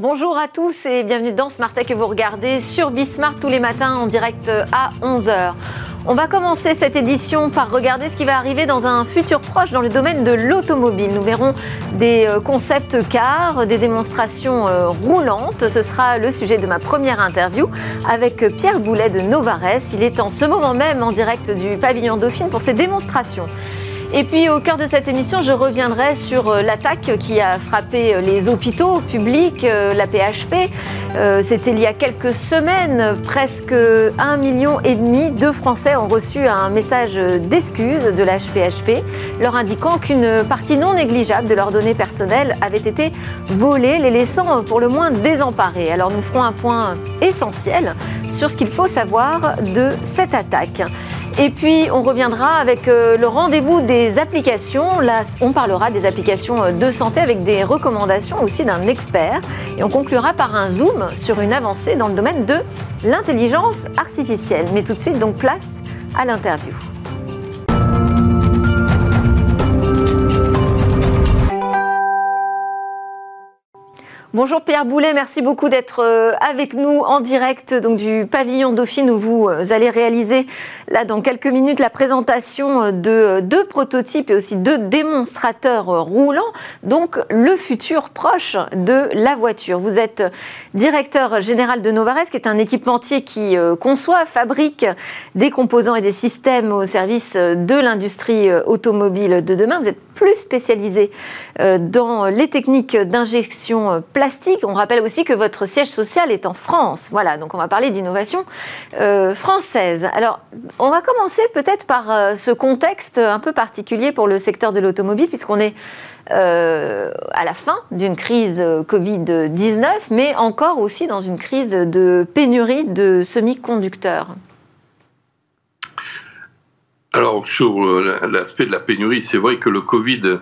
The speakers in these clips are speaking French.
Bonjour à tous et bienvenue dans Smart Tech que vous regardez sur Bismart tous les matins en direct à 11h. On va commencer cette édition par regarder ce qui va arriver dans un futur proche dans le domaine de l'automobile. Nous verrons des euh, concepts cars, des démonstrations euh, roulantes. Ce sera le sujet de ma première interview avec Pierre Boulet de Novares. Il est en ce moment même en direct du pavillon Dauphine pour ses démonstrations. Et puis au cœur de cette émission, je reviendrai sur euh, l'attaque qui a frappé euh, les hôpitaux publics, euh, la PHP. C'était il y a quelques semaines, presque un million et demi de Français ont reçu un message d'excuse de l'HPHP, leur indiquant qu'une partie non négligeable de leurs données personnelles avait été volée, les laissant pour le moins désemparés. Alors nous ferons un point essentiel sur ce qu'il faut savoir de cette attaque. Et puis on reviendra avec le rendez-vous des applications. Là, on parlera des applications de santé avec des recommandations aussi d'un expert. Et on conclura par un zoom sur une avancée dans le domaine de l'intelligence artificielle. Mais tout de suite, donc place à l'interview. Bonjour Pierre Boulet, merci beaucoup d'être euh, avec nous en direct donc, du pavillon Dauphine où vous euh, allez réaliser là dans quelques minutes la présentation euh, de deux prototypes et aussi deux démonstrateurs roulants, donc le futur proche de la voiture. Vous êtes directeur général de Novares, qui est un équipementier qui conçoit, fabrique des composants et des systèmes au service de l'industrie automobile de demain. Vous êtes plus spécialisé dans les techniques d'injection plastique. On rappelle aussi que votre siège social est en France. Voilà, donc on va parler d'innovation euh, française. Alors, on va commencer peut-être par euh, ce contexte un peu particulier pour le secteur de l'automobile, puisqu'on est euh, à la fin d'une crise Covid-19, mais encore aussi dans une crise de pénurie de semi-conducteurs. Alors, sur l'aspect de la pénurie, c'est vrai que le Covid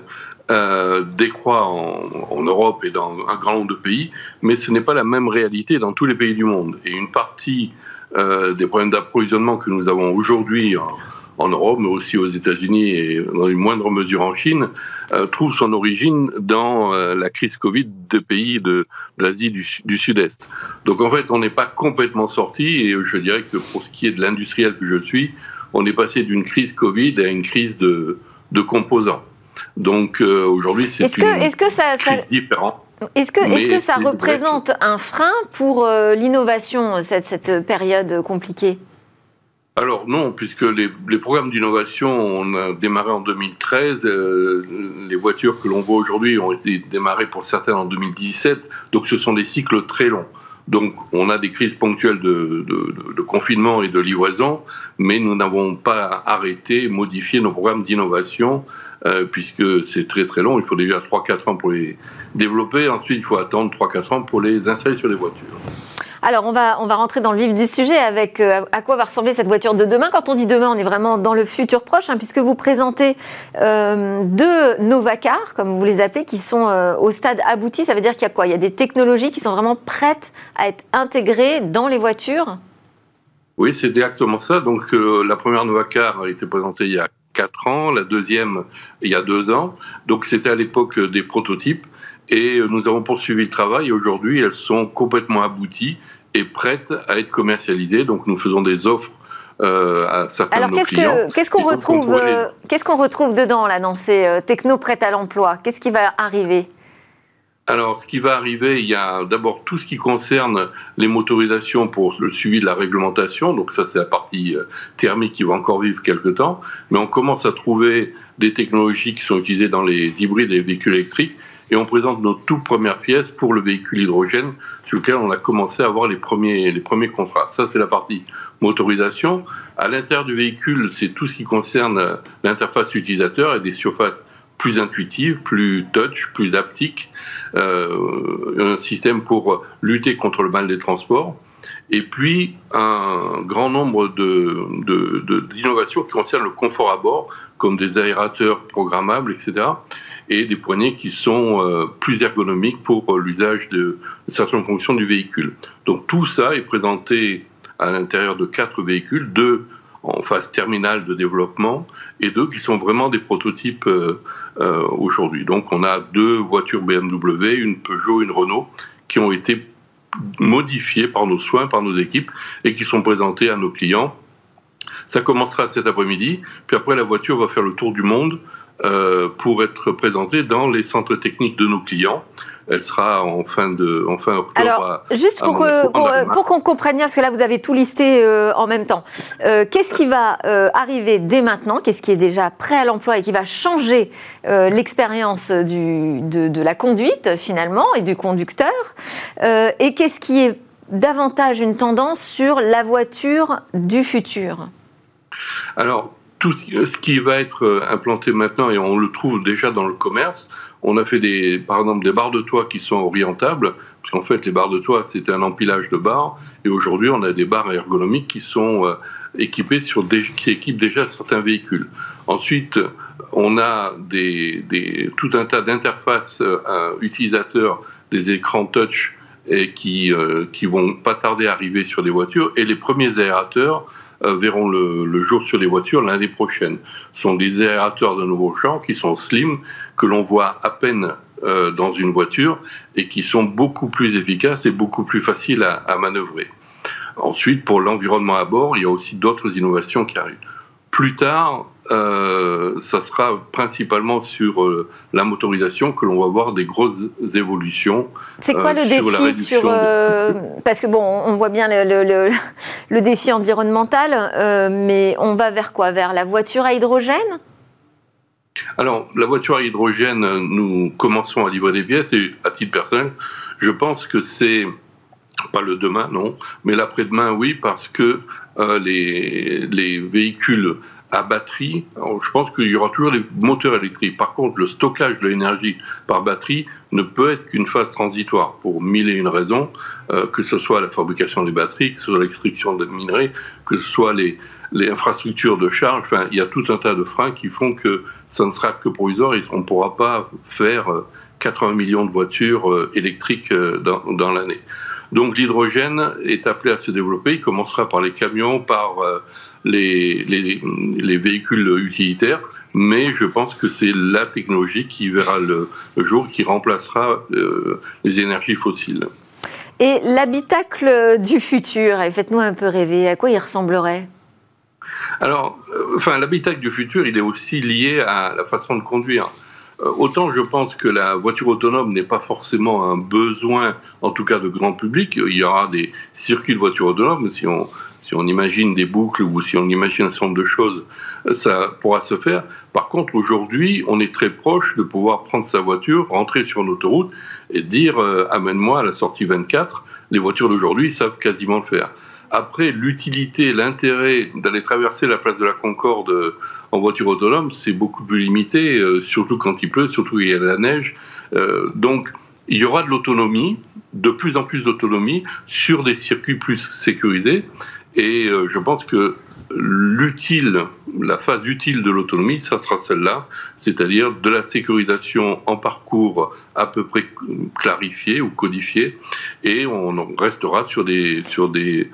euh, décroît en, Europe et dans un grand nombre de pays, mais ce n'est pas la même réalité dans tous les pays du monde. Et une partie euh, des problèmes d'approvisionnement que nous avons aujourd'hui en, Europe, mais aussi aux États-Unis et dans une moindre mesure en Chine, euh, trouve son origine dans la crise Covid des pays de, l'Asie du, Sud-Est. Donc en fait, on n'est pas complètement sorti, et je dirais que pour ce qui est de l'industriel que je suis, on est passé d'une crise Covid à une crise de composants. Donc euh, aujourd'hui, c'est est-ce que, est-ce que ça, différent. Est-ce que, ça représente un frein pour euh, l'innovation, cette, cette période compliquée? Alors non, puisque les, les programmes d'innovation, on a démarré en 2013. Euh, les voitures que l'on voit aujourd'hui ont été démarrées pour certaines en 2017. Donc ce sont des cycles très longs. Donc on a des crises ponctuelles de, confinement et de livraison, mais nous n'avons pas arrêté, modifié nos programmes d'innovation euh, puisque c'est très très long. Il faut déjà 3-4 ans pour les développer. Ensuite, il faut attendre 3-4 ans pour les installer sur les voitures. Alors, on va, rentrer dans le vif du sujet avec euh, à quoi va ressembler cette voiture de demain. Quand on dit demain, on est vraiment dans le futur proche, hein, puisque vous présentez euh, deux Novacar, comme vous les appelez, qui sont au stade abouti. Ça veut dire qu'il y a quoi? Il y a des technologies qui sont vraiment prêtes à être intégrées dans les voitures? Oui, c'est exactement ça. Donc, la première Novacar a été présentée il y a 4 ans, la deuxième il y a 2 ans. Donc c'était à l'époque des prototypes et nous avons poursuivi le travail. Aujourd'hui, elles sont complètement abouties et prêtes à être commercialisées. Donc nous faisons des offres euh, à certains Alors, de nos clients. qu'est-ce qu'on retrouve, euh, qu'est-ce qu'on retrouve dedans là dans ces euh, techno prêtes à l'emploi? Qu'est-ce qui va arriver? Alors, ce qui va arriver, il y a d'abord tout ce qui concerne les motorisations pour le suivi de la réglementation. Donc ça, c'est la partie thermique qui va encore vivre quelques temps. Mais on commence à trouver des technologies qui sont utilisées dans les hybrides et les véhicules électriques. Et on présente nos toutes premières pièces pour le véhicule hydrogène, sur lequel on a commencé à avoir les premiers, les premiers contrats. Ça, c'est la partie motorisation. À l'intérieur du véhicule, c'est tout ce qui concerne euh, l'interface utilisateur et des surfaces plus intuitive, plus touch, plus haptique, euh, un système pour lutter contre le mal des transports, et puis un grand nombre d'innovations de, qui concernent le confort à bord, comme des aérateurs programmables, etc., et des poignées qui sont euh, plus ergonomiques pour l'usage de, certaines fonctions du véhicule. Donc tout ça est présenté à l'intérieur de quatre véhicules, deux en phase terminale de développement et deux qui sont vraiment des prototypes euh, euh, aujourd'hui. Donc on a deux voitures BMW, une Peugeot, une Renault qui ont été modifiés par nos soins, par nos équipes et qui sont présentés à nos clients. Ça commencera cet après-midi, puis après la voiture va faire le tour du monde euh, pour être présentée dans les centres techniques de nos clients. Elle sera en fin, de, en fin octobre. Alors, juste pour, pour, qu'on comprenne bien, parce que là, vous avez tout listé euh, en même temps. Euh, qu'est-ce qui va arriver dès maintenant Qu'est-ce qui est déjà prêt à l'emploi et qui va changer l'expérience de, de, la conduite, finalement, et du conducteur Et qu'est-ce qui est davantage une tendance sur la voiture du futur? Alors, tout ce qui va être euh, implanté maintenant, et on le trouve déjà dans le commerce, on a fait des, par exemple des barres de toit qui sont orientables, parce qu'en fait les barres de toit c'était un empilage de barres, et aujourd'hui on a des barres ergonomiques qui sont euh, équipées sur qui équipent déjà certains véhicules. Ensuite, on a des, des tout un tas d'interfaces euh, utilisateurs, des écrans touch et qui, qui vont pas tarder à arriver sur des voitures, et les premiers aérateurs euh, verront le, jour sur les voitures l'année prochaine. Ce sont des aérateurs de nouveau genre qui sont slim, que l'on voit à peine euh, dans une voiture et qui sont beaucoup plus efficaces et beaucoup plus faciles à, à manœuvrer. Ensuite, pour l'environnement à bord, il y a aussi d'autres innovations qui arrivent. Plus tard, euh, ça sera principalement sur euh, la motorisation que l'on va voir des grosses évolutions. C'est quoi le euh, défi sur, parce que bon, on voit bien le, le, défi environnemental, mais on va vers quoi? Vers la voiture à hydrogène? Alors, la voiture à hydrogène, nous commençons à livrer des pièces et à titre personnel, je pense que c'est pas le demain, non, mais l'après-demain, oui, parce que les, les véhicules à batterie, je pense qu'il y aura toujours les moteurs électriques. Par contre, le stockage de l'énergie par batterie ne peut être qu'une phase transitoire pour mille et une raisons, euh, que ce soit la fabrication des batteries, que ce soit l'extraction des minerais, que ce soit les, les infrastructures de charge. Enfin, il y a tout un tas de freins qui font que ça ne sera que provisoire et on ne pourra pas faire 80 euh, millions de voitures euh, électriques dans l'année. Donc l'hydrogène est appelé à se développer. Il commencera par les camions, par les, les, véhicules utilitaires, mais je pense que c'est la technologie qui verra le, jour, qui remplacera euh, les énergies fossiles. Et l'habitacle du futur, faites-nous un peu rêver, à quoi il ressemblerait? Alors, euh, enfin, l'habitacle du futur, il est aussi lié à la façon de conduire. Euh, autant je pense que la voiture autonome n'est pas forcément un besoin, en tout cas de grand public. Il y aura des circuits de voitures autonomes si on si on imagine des boucles ou si on imagine un certain de choses, ça pourra se faire. Par contre, aujourd'hui, on est très proche de pouvoir prendre sa voiture, rentrer sur une autoroute et dire euh, amène-moi à la sortie 24. Les voitures d'aujourd'hui savent quasiment le faire. Après, l'utilité, l'intérêt d'aller traverser la place de la Concorde euh, en voiture autonome, c'est beaucoup plus limité, euh, surtout quand il pleut, surtout quand il y a de la neige. donc, il y aura de l'autonomie, de plus en plus d'autonomie sur des circuits plus sécurisés. Et euh, je pense que l'utile, la phase utile de l'autonomie, ça sera celle-là, c'est-à-dire de la sécurisation en parcours à peu près clarifié ou codifié, et on restera sur des, sur des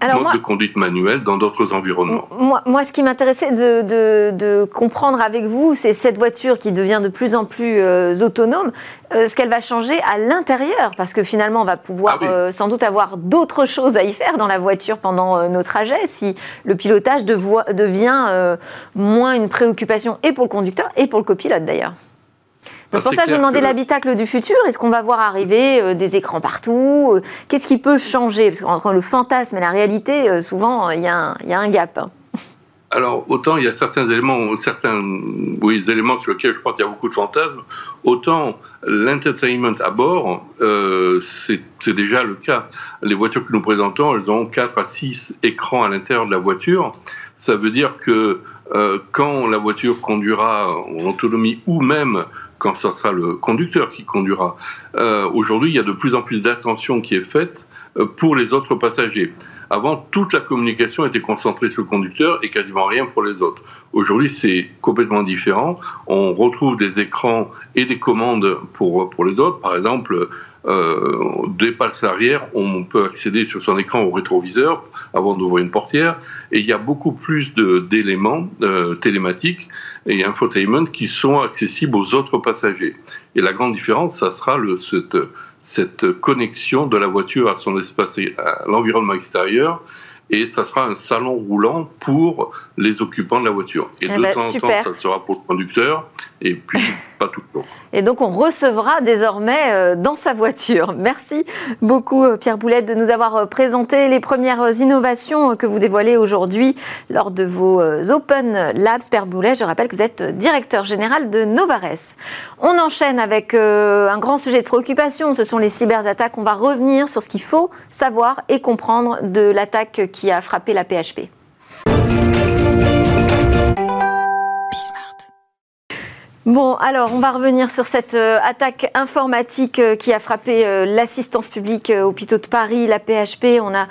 alors mode de conduite manuelle dans d'autres environnements. Moi, moi, ce qui m'intéressait de, comprendre avec vous, c'est cette voiture qui devient de plus en plus euh, autonome, euh, ce qu'elle va changer à l'intérieur, parce que finalement, on va pouvoir ah euh, sans doute avoir d'autres choses à y faire dans la voiture pendant nos trajets, si le pilotage devient moins une préoccupation et pour le conducteur et pour le copilote d'ailleurs. C'est pour ça que je vous demandais l'habitacle du futur. Est-ce qu'on va voir arriver euh, des écrans partout euh, Qu'est-ce qui peut changer? Parce qu'entre le fantasme et la réalité, euh, souvent, il y, a un gap. Hein. Alors, autant il y a certains éléments, certains oui, éléments sur lesquels je pense qu'il y a beaucoup de fantasmes, autant l'entertainment à bord, c'est déjà le cas. Les voitures que nous présentons, elles ont 4 à 6 écrans à l'intérieur de la voiture. Ça veut dire que quand la voiture conduira en autonomie ou même quand ce sera le conducteur qui conduira. Euh, aujourd'hui, il y a de plus en plus d'attention qui est faite euh, pour les autres passagers. Avant, toute la communication était concentrée sur le conducteur et quasiment rien pour les autres. Aujourd'hui, c'est complètement différent. On retrouve des écrans et des commandes pour, pour les autres. Par exemple, euh, des passes arrière, on peut accéder sur son écran au rétroviseur avant d'ouvrir une portière. Et il y a beaucoup plus d'éléments télématiques et infotainment qui sont accessibles aux autres passagers. Et la grande différence, ça sera le, cette, cette connexion de la voiture à son espace, à l'environnement extérieur, et ça sera un salon roulant pour les occupants de la voiture. Et Eh de ben, temps en temps, ça sera pour le conducteur, et puis pas tout le. Et donc, on recevra désormais euh, dans sa voiture. Merci beaucoup, euh, Pierre Boulette, de nous avoir euh, présenté les premières innovations que vous dévoilez aujourd'hui lors de vos Open Labs. Pierre Boulette, je rappelle que vous êtes directeur général de Novares. On enchaîne avec un grand sujet de préoccupation, ce sont les cyberattaques. On va revenir sur ce qu'il faut savoir et comprendre de l'attaque qui a frappé la PHP. Bon, alors on va revenir sur cette euh, attaque informatique euh, qui a frappé euh, l'assistance publique hôpitaux de Paris, la PHP. On a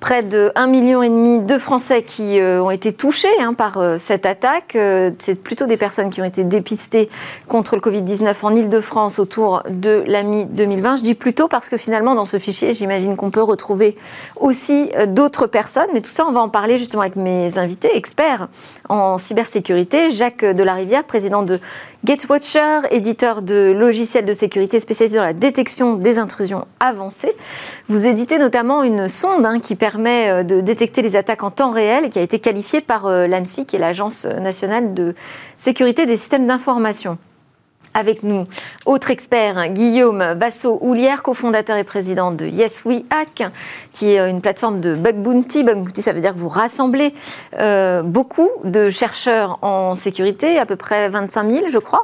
près de 1,5 million de Français qui euh, ont été touchés hein, par euh, cette attaque. Euh, C'est plutôt des personnes qui ont été dépistées contre le Covid-19 en Ile-de-France autour de la mi-2020. Je dis plutôt parce que finalement, dans ce fichier, j'imagine qu'on peut retrouver aussi d'autres personnes. Mais tout ça, on va en parler justement avec mes invités, experts en cybersécurité. Jacques Delarivière, président de Gatewatcher, éditeur de logiciels de sécurité spécialisé dans la détection des intrusions avancées. Vous éditez notamment une sonde hein, qui permet euh, de détecter les attaques en temps réel et qui a été qualifiée par euh, l'ANSI, qui est l'Agence nationale de sécurité des systèmes d'information. Avec nous, autre expert, hein, Guillaume Vassot-Houlière, cofondateur et président de Yes We Hack, qui est une plateforme de bug bounty. Bug bounty, ça veut dire que vous rassemblez euh, beaucoup de chercheurs en sécurité, à peu près 25 000, je crois.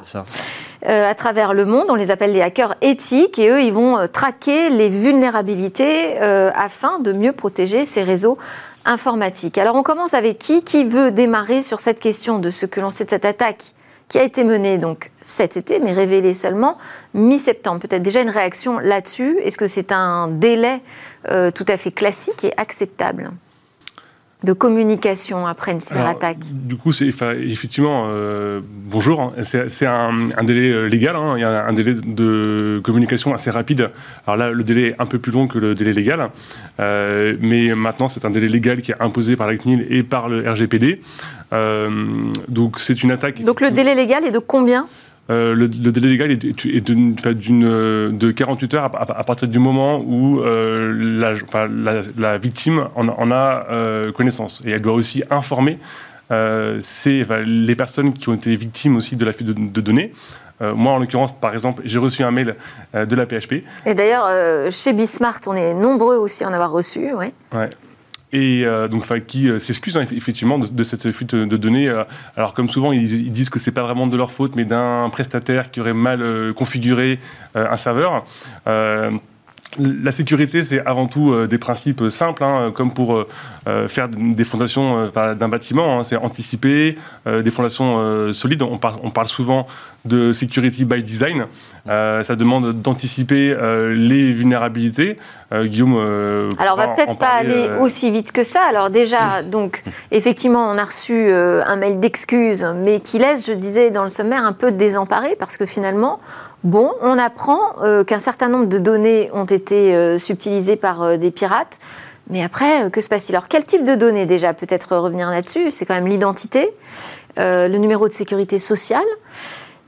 Euh, à travers le monde. On les appelle les hackers éthiques et eux, ils vont euh, traquer les vulnérabilités euh, afin de mieux protéger ces réseaux informatiques. Alors, on commence avec qui? Qui veut démarrer sur cette question de ce que l'on sait de cette attaque qui a été menée donc cet été, mais révélée seulement mi-septembre? Peut-être déjà une réaction là-dessus? Est-ce que c'est un délai tout à fait classique et acceptable? De communication après une cyberattaque Alors, Du coup, c'est effectivement euh, bonjour. hein. C'est un, un délai euh, légal. hein. Il y a un délai de communication assez rapide. Alors là, le délai est un peu plus long que le délai légal, Euh, mais maintenant, c'est un délai légal qui est imposé par la CNIL et par le RGPD. Euh, donc, c'est une attaque. Donc le délai légal est de combien Euh, le, le délai légal est, euh, de 48 heures à, à- à partir du moment où euh, la, enfin, la- la victime en, en a euh, connaissance. Et elle doit aussi informer ses- enfin, les personnes qui ont été victimes aussi de la fuite de, de données. Euh, moi, en l'occurrence, par exemple, j'ai reçu un mail euh, de la PHP. Et d'ailleurs, euh, chez Bismart, on est nombreux aussi à en avoir reçu. Ouais. Et euh, donc, qui euh, s'excusent hein, eff- effectivement de, cette fuite de données. euh, alors, comme souvent, ils, disent que c'est pas vraiment de leur faute, mais d'un prestataire qui aurait mal euh, configuré un serveur. La sécurité, c'est avant tout euh, des principes simples, hein, comme pour euh, euh, faire des fondations euh, d'un bâtiment. hein, c'est anticiper, des fondations solides. On, par- on parle souvent de security by design. Ça demande d'anticiper les vulnérabilités. Guillaume. Alors, on va peut-être pas aller aussi vite que ça. Alors déjà, donc, effectivement, on a reçu un mail d'excuses, mais qui laisse, je disais dans le sommaire, un peu désemparé, parce que finalement, bon, on apprend euh, qu'un certain nombre de données ont été euh, subtilisées par euh, des pirates. Mais après, que se passe-t-il? Alors, quel type de données déjà? Peut-être revenir là-dessus. C'est quand même l'identité, le numéro de sécurité sociale.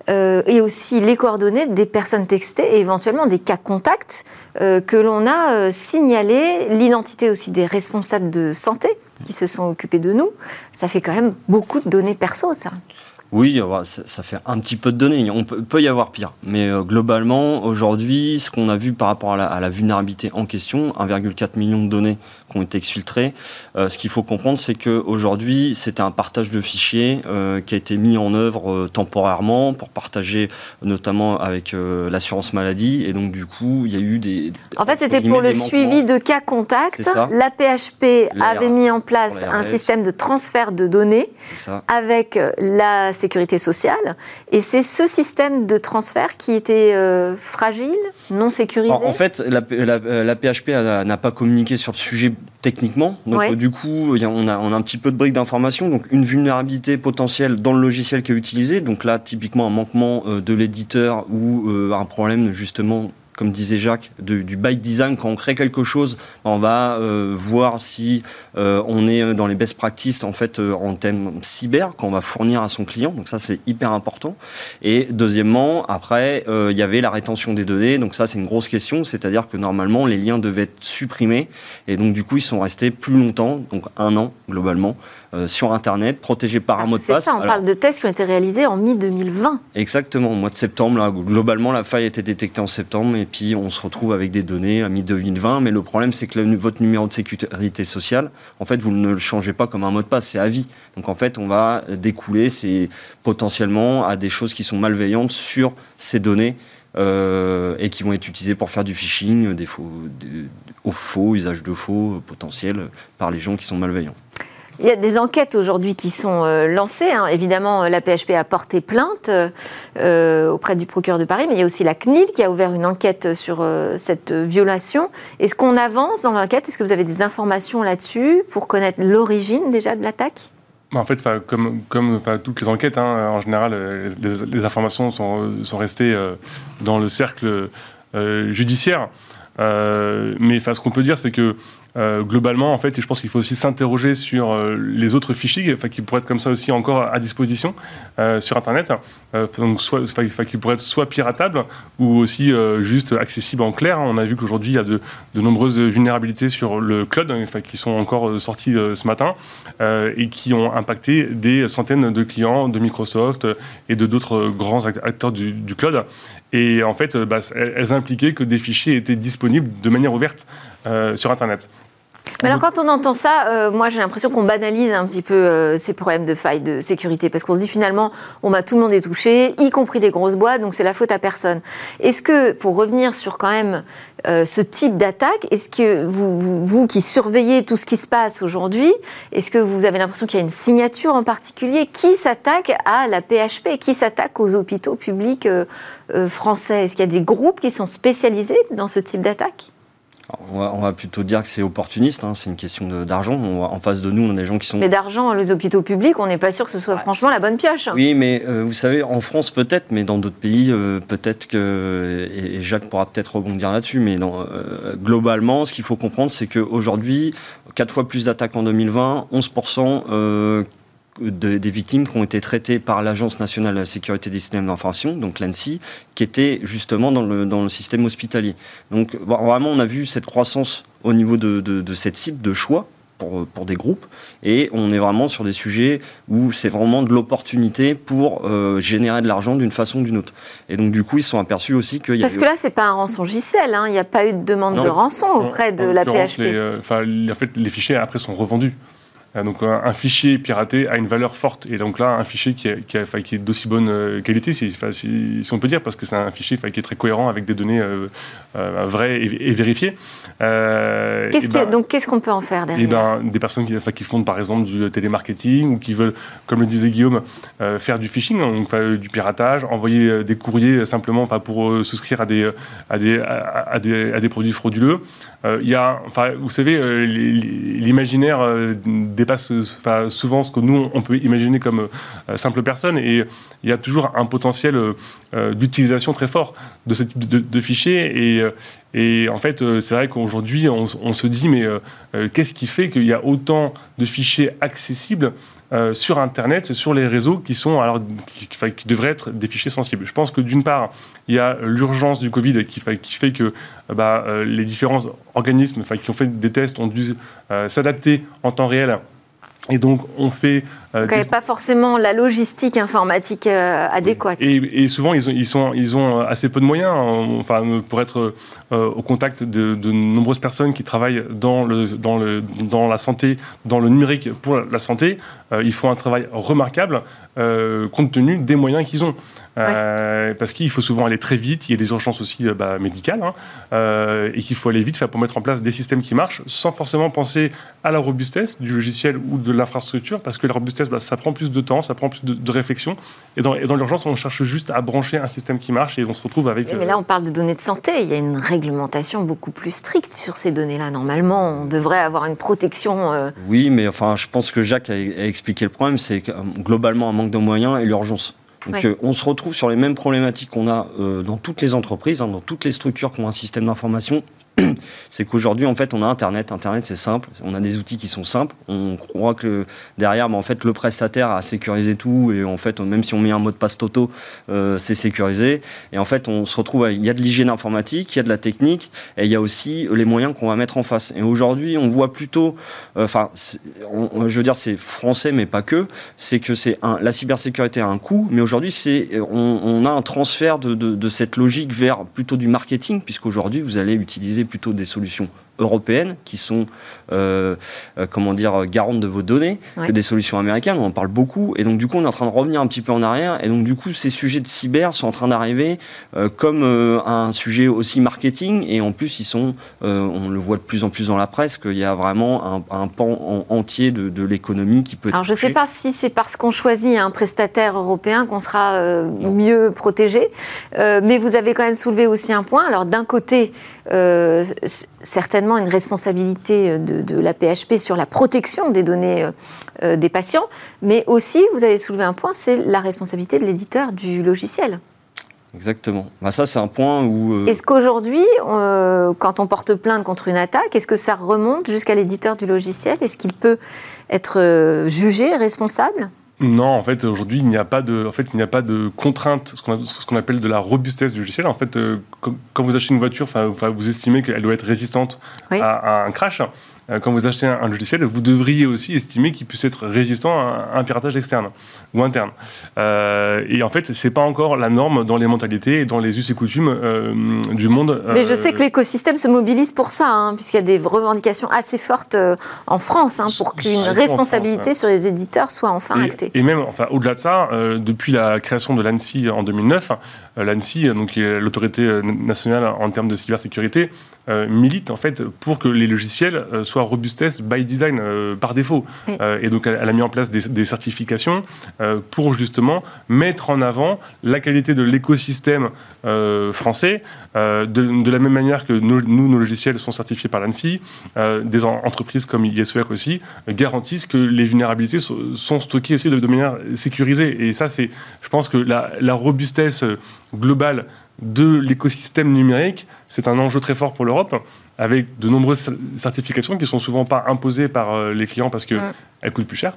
et aussi les coordonnées des personnes textées et éventuellement des cas contacts que l'on a signalés, l'identité aussi des responsables de santé qui se sont occupés de nous. Ça fait quand même beaucoup de données perso, ça. Oui, ça, fait un petit peu de données. On peut, peut y avoir pire. Mais euh, globalement, aujourd'hui, ce qu'on a vu par rapport à la, à la vulnérabilité en question, 1,4 million de données qui ont été exfiltrées, euh, ce qu'il faut comprendre, c'est qu'aujourd'hui, c'était un partage de fichiers euh, qui a été mis en œuvre euh, temporairement pour partager notamment avec l'assurance maladie. Et donc, du coup, il y a eu des... En fait, c'était pour le suivi de cas contacts. La PHP avait mis en place un système de transfert de données avec la sécurité sociale. Et c'est ce système de transfert qui était fragile, non sécurisé. En, en fait, la, la- la PHP n'a pas communiqué sur le sujet techniquement. Donc, Ouais. euh, du coup, il y a- on, a, on a un petit peu de briques d'information. Donc, une vulnérabilité potentielle dans le logiciel qui est utilisé. Donc, là, typiquement, un manquement euh, de l'éditeur ou euh, un problème, justement, comme disait Jacques, du by design. Quand on crée quelque chose, on va voir si on est dans les best practices en fait en thème cyber qu'on va fournir à son client. Donc ça, c'est hyper important. Et deuxièmement, après, il y avait la rétention des données. Donc ça, c'est une grosse question. C'est-à-dire que normalement, les liens devaient être supprimés. Et donc, du coup, ils sont restés plus longtemps, donc un an globalement, euh, sur Internet, protégés par un ah, mot de passe. C'est ça, on parle de tests qui ont été réalisés en mi-2020. Exactement, au mois de septembre. Là, globalement, la faille a été détectée en septembre et puis on se retrouve avec des données à mi-2020. Mais le problème, c'est que votre numéro de sécurité sociale, en fait, vous ne le changez pas comme un mot de passe, c'est à vie. Donc, en fait, on va découler potentiellement à des choses qui sont malveillantes sur ces données. Euh, et qui vont être utilisées pour faire du phishing, des faux, au faux, usage de faux potentiels par les gens qui sont malveillants. Il y a des enquêtes aujourd'hui qui sont euh, lancées. Hein. Évidemment, euh, la PHP a porté plainte euh, auprès du procureur de Paris, mais il y a aussi la CNIL qui a ouvert une enquête sur cette violation. Est-ce qu'on avance dans l'enquête? Est-ce que vous avez des informations là-dessus pour connaître l'origine déjà de l'attaque? En fait, comme, toutes les enquêtes, hein, en général, les, informations sont, restées dans le cercle judiciaire. mais ce qu'on peut dire, c'est que euh, globalement, en fait, je pense qu'il faut aussi s'interroger sur euh, les autres fichiers, enfin, qui pourraient être comme ça aussi encore à disposition euh, sur Internet, donc soit, qui pourraient être soit piratables ou aussi juste accessibles en clair. On a vu qu'aujourd'hui, il y a de, nombreuses vulnérabilités sur le cloud, hein, qui sont encore sorties ce matin et qui ont impacté des centaines de clients de Microsoft et de d'autres grands acteurs du, cloud. Et en fait, bah, elles impliquaient que des fichiers étaient disponibles de manière ouverte sur Internet. Mais alors, quand on entend ça, euh, moi j'ai l'impression qu'on banalise un petit peu euh, ces problèmes de failles de sécurité, parce qu'on se dit finalement, tout le monde est touché, y compris des grosses boîtes, donc c'est la faute à personne. Est-ce que, pour revenir sur quand même euh, ce type d'attaque, est-ce que vous, vous, qui surveillez tout ce qui se passe aujourd'hui, est-ce que vous avez l'impression qu'il y a une signature en particulier Qui s'attaque à la PHP Qui s'attaque aux hôpitaux publics français? Est-ce qu'il y a des groupes qui sont spécialisés dans ce type d'attaque? On va, plutôt dire que c'est opportuniste, hein, c'est une question d'argent. En face de nous, on a des gens qui sont. Mais d'argent, les hôpitaux publics, on n'est pas sûr que ce soit franchement la bonne pioche. Oui, mais euh, vous savez, en France peut-être, mais dans d'autres pays, euh, peut-être que. Et, Jacques pourra peut-être rebondir là-dessus, mais euh, globalement, ce qu'il faut comprendre, c'est qu'aujourd'hui, 4 fois plus d'attaques en 2020, 11% des victimes qui ont été traitées par l'Agence nationale de la sécurité des systèmes d'information, donc l'ANSI, qui était justement dans le, dans le système hospitalier. Donc vraiment, on a vu cette croissance au niveau de, de, cette cible de choix pour, pour, des groupes. Et on est vraiment sur des sujets où c'est vraiment de l'opportunité pour euh, générer de l'argent d'une façon ou d'une autre. Et donc, du coup, ils sont aperçus aussi qu'il y a. Parce que là, c'est pas un rançon JCL, hein. il n'y a pas eu de demande de rançon auprès de la PHP. Euh, en fait, les fichiers, après, sont revendus. Euh, donc un, fichier piraté a une valeur forte. Et donc là, un fichier qui, est, qui, qui est d'aussi bonne euh, qualité, si, si, on peut dire, parce que c'est un fichier qui est très cohérent avec des données euh, vraies et, vérifiées. Qu'est-ce ben, donc qu'est-ce qu'on peut en faire derrière? ben, Des personnes qui, qui, font par exemple du télémarketing ou qui veulent, comme le disait Guillaume, faire du phishing, donc du piratage, envoyer des courriers simplement pour souscrire à des, à des, à des, à des produits frauduleux. Il y a, enfin, vous savez, l'imaginaire dépasse souvent ce que nous, on peut imaginer comme euh, simple personne. Et il y a toujours un potentiel euh, euh, d'utilisation très fort de ce type de, fichiers. Et, et, en fait, c'est vrai qu'aujourd'hui, on, se dit, mais qu'est-ce qui fait qu'il y a autant de fichiers accessibles sur Internet, sur les réseaux qui devraient être des fichiers sensibles. Je pense que d'une part, il y a l'urgence du Covid qui, fait que bah, les différents organismes qui ont fait des tests ont dû s'adapter en temps réel et donc, on fait. Euh, donc, pas forcément la logistique informatique euh, adéquate. Et, souvent, ils ont, ils, sont, ils ont assez peu de moyens hein. enfin, pour être euh, au contact de, nombreuses personnes qui travaillent dans, le, dans, le, dans la santé, dans le numérique pour la santé. ils font un travail remarquable compte tenu des moyens qu'ils ont. Euh, parce qu'il faut souvent aller très vite, il y a des urgences aussi euh, bah, médicales, hein, euh, et qu'il faut aller vite pour mettre en place des systèmes qui marchent, sans forcément penser à la robustesse du logiciel ou de l'infrastructure, parce que la robustesse, bah, ça prend plus de temps, ça prend plus de, réflexion, et dans, dans l'urgence, on cherche juste à brancher un système qui marche, et on se retrouve avec... mais là, on parle de données de santé, il y a une réglementation beaucoup plus stricte sur ces données-là. Normalement, on devrait avoir une protection... Oui, mais enfin, je pense que Jacques a, a expliqué le problème, c'est que globalement un manque de moyens et l'urgence. Donc on se retrouve sur les mêmes problématiques qu'on a dans toutes les entreprises, hein, dans toutes les structures qui ont un système d'information c'est qu'aujourd'hui, en fait, on a Internet. Internet, c'est simple. On a des outils qui sont simples. On croit que derrière, bah, en fait, le prestataire a sécurisé tout. Et en fait, même si on met un mot de passe Toto, euh, c'est sécurisé. Et en fait, on se retrouve, il y a de l'hygiène informatique, il y a de la technique, et il y a aussi les moyens qu'on va mettre en face. Et aujourd'hui, on voit plutôt, euh, enfin, je veux dire, c'est français, mais pas que. C'est que c'est la cybersécurité a un coût, mais aujourd'hui, c'est, on, a un transfert de, de cette logique vers plutôt du marketing, puisqu'aujourd'hui, vous allez utiliser plutôt des solutions européennes qui sont, euh, euh, comment dire, garantes de vos données que des solutions américaines. On en parle beaucoup. Et donc, du coup, on est en train de revenir un petit peu en arrière. Et donc, du coup, ces sujets de cyber sont en train d'arriver euh, comme un sujet aussi marketing. Et en plus, ils sont, on le voit de plus en plus dans la presse, qu'il y a vraiment un, pan entier de, l'économie qui peut être. Alors, je ne sais pas si c'est parce qu'on choisit un prestataire européen qu'on sera mieux protégé. mais vous avez quand même soulevé aussi un point. Alors, d'un côté, certainement une responsabilité euh, de, la PHP sur la protection des données euh, euh, des patients, mais aussi, vous avez soulevé un point, c'est la responsabilité de l'éditeur du logiciel. Exactement. Bah ça, c'est un point où. Est-ce qu'aujourd'hui, quand on porte plainte contre une attaque, est-ce que ça remonte jusqu'à l'éditeur du logiciel? Est-ce qu'il peut être jugé, responsable? Non, en fait, aujourd'hui, il n'y a pas de, en fait, il n'y a pas de contrainte, ce qu'on, appelle de la robustesse du logiciel. En fait, quand vous achetez une voiture, vous estimez qu'elle doit être résistante à, un crash. Euh, quand vous achetez un, logiciel, vous devriez aussi estimer qu'il puisse être résistant à un piratage externe ou interne. Euh, et en fait, c'est pas encore la norme dans les mentalités et dans les us et coutumes euh, du monde. Mais je sais que l'écosystème se mobilise pour ça, hein, puisqu'il y a des revendications assez fortes en France hein, pour qu'une responsabilité sur les éditeurs soit enfin actée. Et même, enfin, au-delà de ça, depuis la création de l'ANSI en 2009, l'ANSI, donc l'autorité nationale en termes de cybersécurité, milite en fait pour que les logiciels soient robustesse by design euh, par défaut. Euh, et donc elle, a mis en place des, certifications euh, pour justement mettre en avant la qualité de l'écosystème français, de, la même manière que nous, nos logiciels sont certifiés par l'ANSI, des entreprises comme ISWER aussi garantissent que les vulnérabilités sont, stockées aussi de, manière sécurisée. Et ça, c'est, je pense que la, la robustesse globale de l'écosystème numérique, c'est un enjeu très fort pour l'Europe avec de nombreuses certifications qui sont souvent pas imposées par euh, les clients parce qu'elles coûtent plus cher.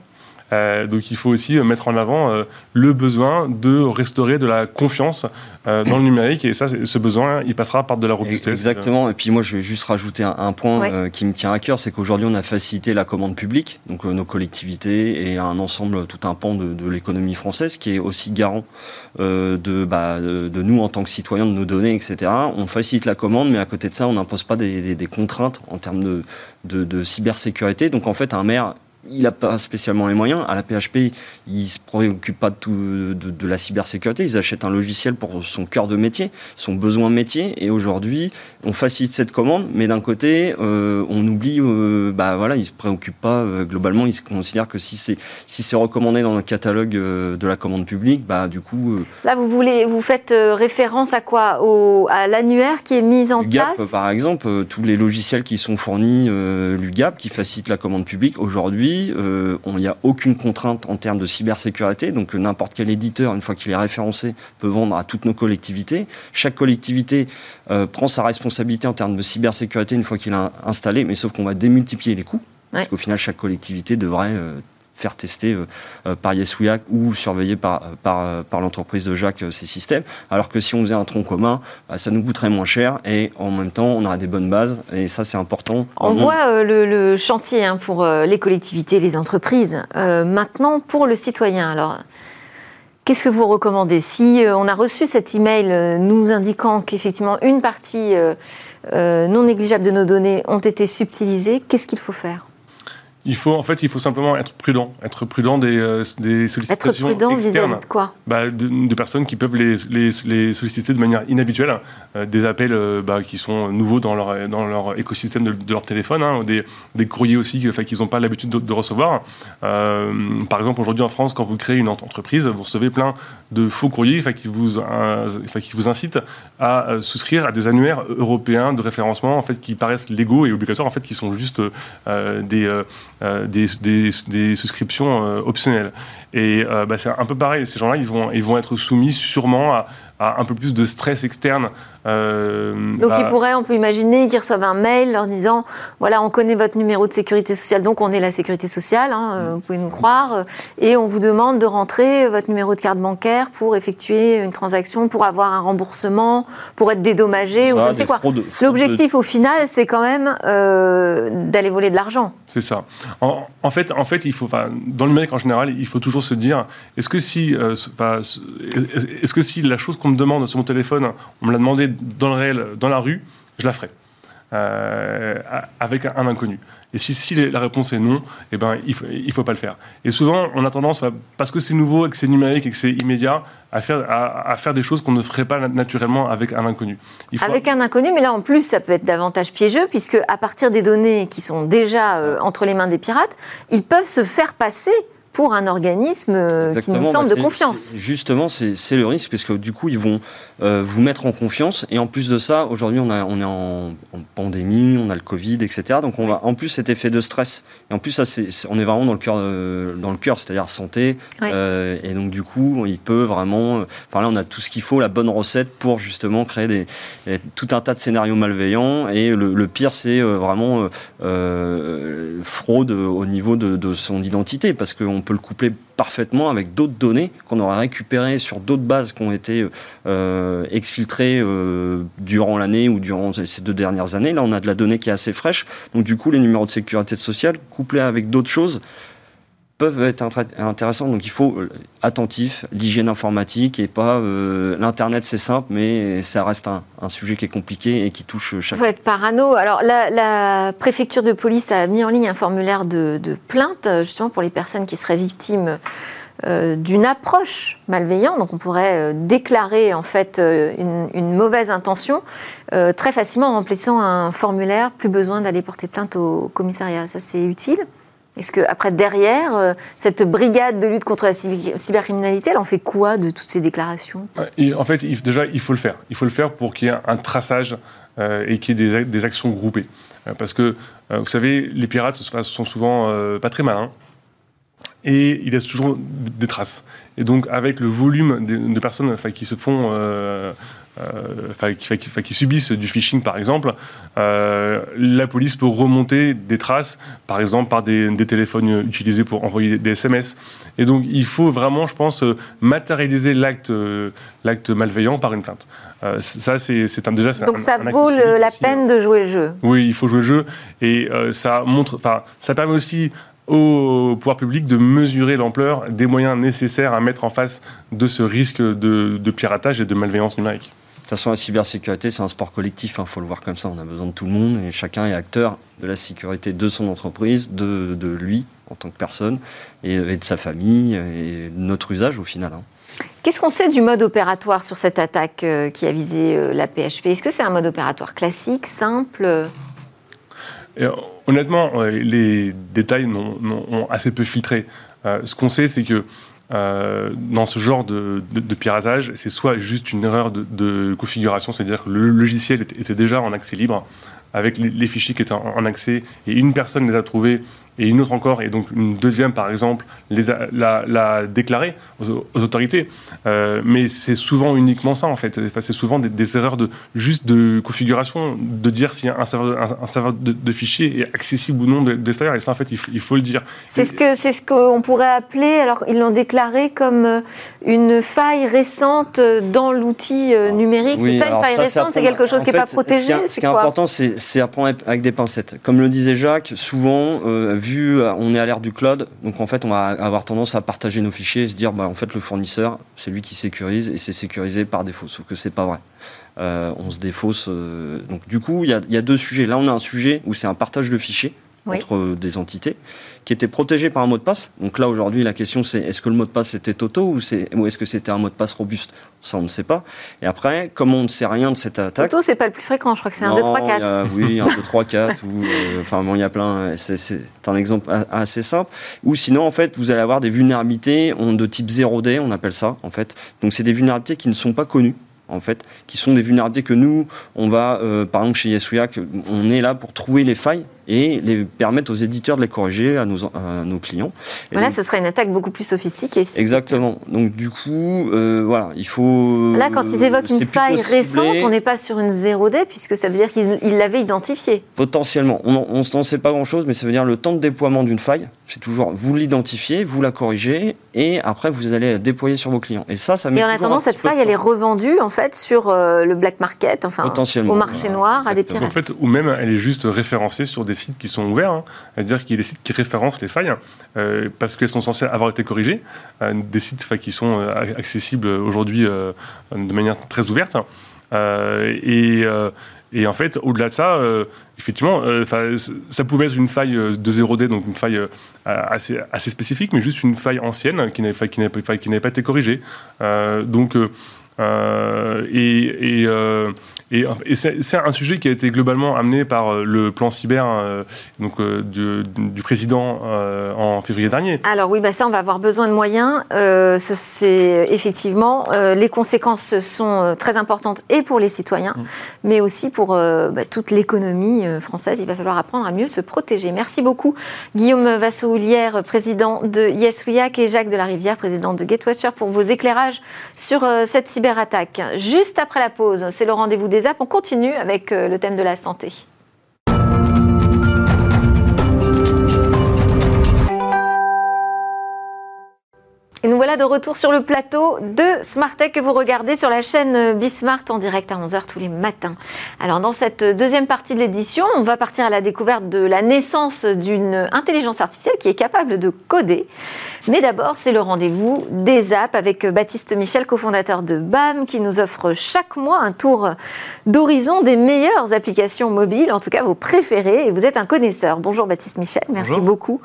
Euh, donc il faut aussi euh, mettre en avant euh, le besoin de restaurer de la confiance dans le numérique et ça, ce besoin, il passera par de la robustesse. Exactement. Et puis moi, je vais juste rajouter un, point qui me tient à cœur, c'est qu'aujourd'hui, on a facilité la commande publique, donc nos collectivités et un ensemble, tout un pan de, l'économie française qui est aussi garant de, bah, de, nous en tant que citoyens, de nos données, etc. On facilite la commande, mais à côté de ça, on n'impose pas des, contraintes en termes de, de cybersécurité. Donc en fait, un maire il n'a pas spécialement les moyens. À la PHP, il ne se préoccupe pas de, tout, de, la cybersécurité. Ils achètent un logiciel pour son cœur de métier, son besoin de métier. Et aujourd'hui, on facilite cette commande, mais d'un côté, euh, on oublie, euh, bah voilà, ils ne se préoccupent pas. Euh, globalement, ils se considèrent que si c'est si c'est recommandé dans le catalogue de la commande publique, bah du coup. Là, vous voulez, vous faites référence à quoi? Au, À l'annuaire qui est mis en place place? Par exemple, tous les logiciels qui sont fournis, l'UGAP, qui facilitent la commande publique, aujourd'hui, euh, il n'y a aucune contrainte en termes de cybersécurité. Donc n'importe quel éditeur, une fois qu'il est référencé, peut vendre à toutes nos collectivités. Chaque collectivité euh, prend sa responsabilité en termes de cybersécurité une fois qu'il a installé, mais sauf qu'on va démultiplier les coûts. Parce qu'au final, chaque collectivité devrait euh, faire tester euh, euh, par Yesouiac ou surveiller par, par, par l'entreprise de Jacques euh, ces systèmes. Alors que si on faisait un tronc commun, bah, ça nous coûterait moins cher et en même temps, on aurait des bonnes bases. Et ça, c'est important. On voit le, chantier hein, pour les collectivités, les entreprises. maintenant, pour le citoyen, alors. Qu'est-ce que vous recommandez? Si on a reçu cet email nous indiquant qu'effectivement une partie non négligeable de nos données ont été subtilisées, qu'est-ce qu'il faut faire? Il faut, en fait, il faut simplement être prudent. Être prudent des, euh, des sollicitations Être prudent vis-à-vis de quoi? Bah, de, personnes qui peuvent les, les, les solliciter de manière inhabituelle. Euh, des appels euh, bah, qui sont nouveaux dans leur, dans leur écosystème de, leur téléphone. Hein, des, des, courriers aussi qu'ils n'ont pas l'habitude de, recevoir. par exemple, aujourd'hui en France, quand vous créez une entreprise, vous recevez plein de faux courriers qui, vous, qui vous incitent à souscrire à des annuaires européens de référencement en fait, qui paraissent légaux et obligatoires, en fait, qui sont juste des des, des, des, souscriptions euh, optionnelles. Et bah, c'est un peu pareil. Ces gens-là, ils vont, ils vont être soumis sûrement à, un peu plus de stress externe. Euh, donc bah, ils pourraient, on peut imaginer qu'ils reçoivent un mail leur disant voilà, on connaît votre numéro de sécurité sociale, donc on est la sécurité sociale, hein, euh, vous pouvez nous croire, euh, et on vous demande de rentrer votre numéro de carte bancaire pour effectuer une transaction, pour avoir un remboursement, pour être dédommagé ou je ne sais quoi. L'objectif au final, c'est quand même d'aller voler de l'argent. C'est ça. En, fait, en fait, il faut, dans le numérique en général, il faut toujours se dire est-ce que si, est-ce que si la chose qu'on me demande sur mon téléphone, on me l'a demandé dans le réel, dans la rue, je la ferai. Euh, avec un, inconnu. Et si, si, la réponse est non, eh ben, il ne faut, faut, pas le faire. Et souvent, on a tendance, bah, parce que c'est nouveau et que c'est numérique et que c'est immédiat, à faire, à, faire des choses qu'on ne ferait pas naturellement avec un inconnu. Avec un inconnu, mais là en plus, ça peut être davantage piégeux, puisque à partir des données qui sont déjà euh, entre les mains des pirates, ils peuvent se faire passer pour un organisme euh, qui nous semble bah, de confiance. Justement, c'est le risque, parce que du coup, ils vont euh, vous mettre en confiance. Et en plus de ça, aujourd'hui, on, on est en, pandémie, on a le Covid, etc. Donc, on va en plus cet effet de stress. Et en plus, ça, on est vraiment dans le cœur, euh, dans le cœur, c'est-à-dire santé. et donc, du coup, il peut vraiment. Enfin, là, on a tout ce qu'il faut, la bonne recette pour justement créer des, tout un tas de scénarios malveillants. Et le, pire, c'est vraiment fraude au niveau de, de son identité, parce qu'on on peut le coupler parfaitement avec d'autres données qu'on aura récupérées sur d'autres bases qui ont été euh, exfiltrées euh, durant l'année ou durant ces deux dernières années. Là, on a de la donnée qui est assez fraîche. Donc, du coup, les numéros de sécurité sociale, couplés avec d'autres choses, peuvent être intéressants. Donc il faut euh, attentif, l'hygiène informatique et pas euh, l'internet c'est simple, mais ça reste un, sujet qui est compliqué et qui touche chaque. Il faut être parano. Alors la, préfecture de police a mis en ligne un formulaire de, plainte justement pour les personnes qui seraient victimes. Euh, d'une approche malveillante, donc on pourrait déclarer en fait une, mauvaise intention très facilement en remplissant un formulaire, plus besoin d'aller porter plainte au commissariat. Ça c'est utile. Est-ce que après derrière, euh, cette brigade de lutte contre la cybercriminalité, elle en fait quoi de toutes ces déclarations? En fait, déjà, il faut le faire. Il faut le faire pour qu'il y ait un traçage euh, et qu'il y ait des, actions groupées. Euh, parce que, vous savez, les pirates sont souvent pas très malins et ils laissent toujours des traces. Et donc, avec le volume de, personnes qui se font euh, qui, qui, subissent du phishing par exemple, euh, la police peut remonter des traces, par exemple par des, téléphones utilisés pour envoyer des SMS. Et donc il faut vraiment, je pense, matérialiser l'acte l'acte malveillant par une plainte. Euh, ça, c'est déjà. Donc ça vaut la peine de jouer le jeu. Oui, il faut jouer le jeu et ça montre, enfin, ça permet aussi au pouvoir public de mesurer l'ampleur des moyens nécessaires à mettre en face de ce risque de piratage et de malveillance numérique. De toute façon, la cybersécurité, c'est un sport collectif, il hein, faut le voir comme ça. On a besoin de tout le monde et chacun est acteur de la sécurité de son entreprise, de, lui en tant que personne, et, de sa famille, et de notre usage au final. Hein. Qu'est-ce qu'on sait du mode opératoire sur cette attaque euh, qui a visé euh, la PHP Est-ce que c'est un mode opératoire classique, simple? Honnêtement, les détails ont assez peu filtré. Euh, ce qu'on sait, c'est que euh, dans ce genre de, piratage, c'est soit juste une erreur de, configuration, c'est-à-dire que le logiciel était déjà en accès libre, avec les, fichiers qui étaient en, accès, et une personne les a trouvés et une autre encore, et donc une deuxième par exemple, les a, la, déclaré aux, autorités. Euh, mais c'est souvent uniquement ça en fait. Enfin, c'est souvent des, erreurs de juste de configuration, de dire si un serveur, un, serveur de, fichiers est accessible ou non de, l'extérieur. Et ça en fait, il, faut, le dire. C'est ce que c'est ce qu'on pourrait appeler. Alors ils l'ont déclaré comme euh, une faille récente dans l'outil euh, numérique. c'est ça une faille récente, c'est quelque chose qui n'est pas protégé. Ce qui est, important, c'est à prendre avec des pincettes. Comme le disait Jacques, souvent vu euh, on est à l'ère du cloud, donc en fait, on va avoir tendance à partager nos fichiers et se dire, bah, en fait, le fournisseur, c'est lui qui sécurise et c'est sécurisé par défaut. Sauf que c'est pas vrai. Euh, on se défausse. Euh, donc, du coup, il y, a deux sujets. Là, on a un sujet où c'est un partage de fichiers entre des entités qui étaient protégées par un mot de passe. Donc là, aujourd'hui, la question, c'est est-ce que le mot de passe était Toto ou, ou est-ce que c'était un mot de passe robuste? Ça, on ne sait pas. Et après, comme on ne sait rien de cette attaque. Toto, c'est pas le plus fréquent, je crois que c'est un 2, 3, 4. oui, un 2, 3, 4. ou, euh, enfin, bon, il y a plein. C'est un exemple assez simple. Ou sinon, en fait, vous allez avoir des vulnérabilités de type 0D, on appelle ça, en fait. Donc, c'est des vulnérabilités qui ne sont pas connues en fait, qui sont des vulnérabilités que nous, on va, euh, par exemple chez Yasuyak, on est là pour trouver les failles et les permettre aux éditeurs de les corriger à nos, à nos clients. Et Voilà, donc- ce sera une attaque beaucoup plus sophistiquée. Exactement. Donc du coup, euh, voilà, il faut. Là, quand ils évoquent une c'est plutôt faille ciblé. récente, on n'est pas sur une 0D, puisque ça veut dire qu'ils ils l'avaient identifiée. Potentiellement. On n'en sait pas grand-chose, mais ça veut dire le temps de déploiement d'une faille. C'est toujours, vous l'identifiez, vous la corrigez, et après, vous allez la déployer sur vos clients. Et ça, ça met Et en attendant, cette faille, elle est revendue, en fait, sur euh, le black market, enfin, au marché voilà, noir, à des pirates. En fait, ou même elle est juste référencée sur des sites qui sont ouverts, hein. c'est-à-dire qu'il y a des sites qui référencent les failles euh, parce qu'elles sont censées avoir été corrigées, euh, des sites qui sont euh, accessibles aujourd'hui de manière très ouverte. Et, en fait, au-delà de ça, effectivement, ça pouvait être une faille de 0D, donc une faille assez, assez spécifique, mais juste une faille ancienne qui n'avait pas, été corrigée. Donc, et, et, et c'est un sujet qui a été globalement amené par euh, le plan cyber euh, donc, euh, du, du président euh, en février dernier. Alors oui, bah ça, on va avoir besoin de moyens. Ce- c'est effectivement les conséquences sont très importantes et pour les citoyens, Mm. mais aussi pour bah, toute l'économie française. Il va falloir apprendre à mieux se protéger. Merci beaucoup, Guillaume Vassoulière, président de Yes We Hack, et Jacques Delarivière, président de Gatewatcher, pour vos éclairages sur cette cyberattaque. Juste après la pause, c'est le rendez-vous des On continue avec euh, le thème de la santé. Et nous voilà de retour sur le plateau de Smartech que vous regardez sur la chaîne Bismart en direct à 11h tous les matins. Alors dans cette deuxième partie de l'édition, on va partir à la découverte de la naissance d'une intelligence artificielle qui est capable de coder. Mais d'abord, c'est le rendez-vous des apps avec Baptiste Michel, cofondateur de BAM, qui nous offre chaque mois un tour d'horizon des meilleures applications mobiles, en tout cas vos préférées. Et vous êtes un connaisseur. Bonjour Baptiste Michel, merci Bonjour. beaucoup